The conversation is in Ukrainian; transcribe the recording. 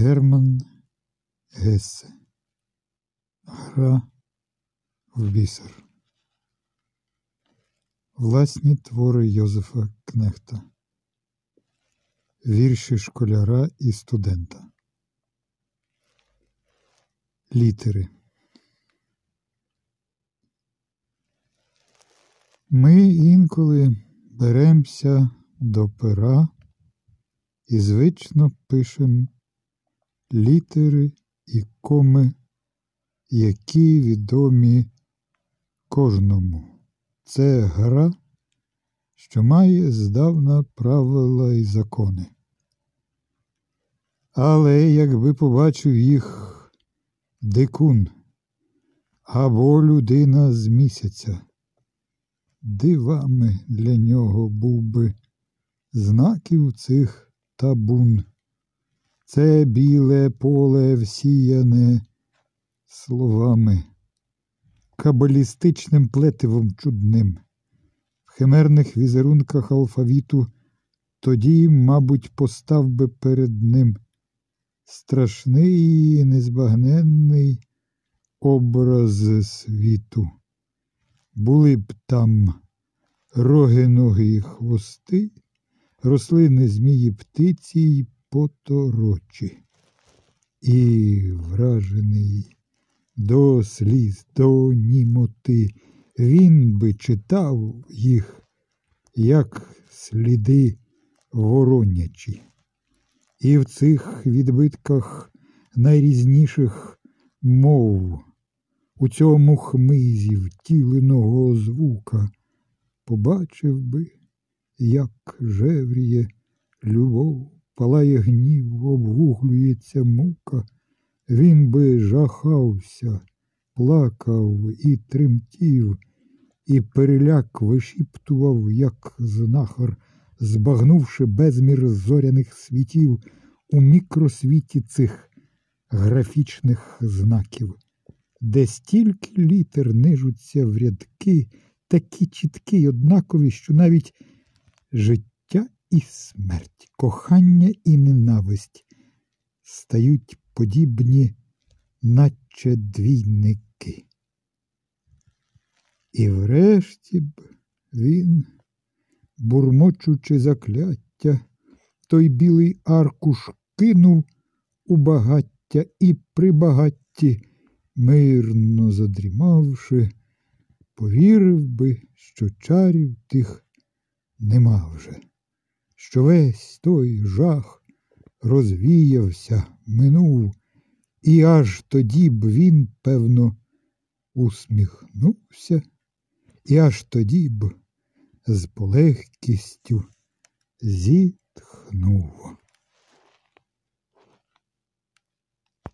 Герман Гессе. Гра в бісер. Власні твори Йозефа Кнехта. Вірші школяра і студента. Літери. Ми інколи беремося до пера і звично пишем літери і коми, які відомі кожному. Це гра, що має здавна правила і закони. Але якби побачив їх дикун або людина з місяця, дивами для нього був би знаків цих табун. Це біле поле всіяне словами, кабалістичним плетивом чудним, в химерних візерунках алфавіту тоді, мабуть, постав би перед ним страшний незбагненний образ світу. Були б там роги ноги і хвости, рослини, змії, птиці й поторочі. І вражений до сліз, до німоти, він би читав їх, як сліди воронячі. І в цих відбитках найрізніших мов, у цьому хмизі втіленого звука, побачив би, як жевріє любов, палає гнів, обвуглюється мука, він би жахався, плакав і тремтів, і переляк вишіптував, як знахар збагнувши безмір зоряних світів у мікросвіті цих графічних знаків, де стільки літер нижуться в рядки, такі чіткі й однакові, що навіть життя і смерть, кохання і ненависть стають подібні, наче двійники. І врешті б він бурмочучи закляття, той білий аркуш кинув у багаття і при багатті, мирно задрімавши, повірив би, що чарів тих нема вже, що весь той жах розвіявся, минув, і аж тоді б він, певно, усміхнувся, і аж тоді б з полегкістю зітхнув.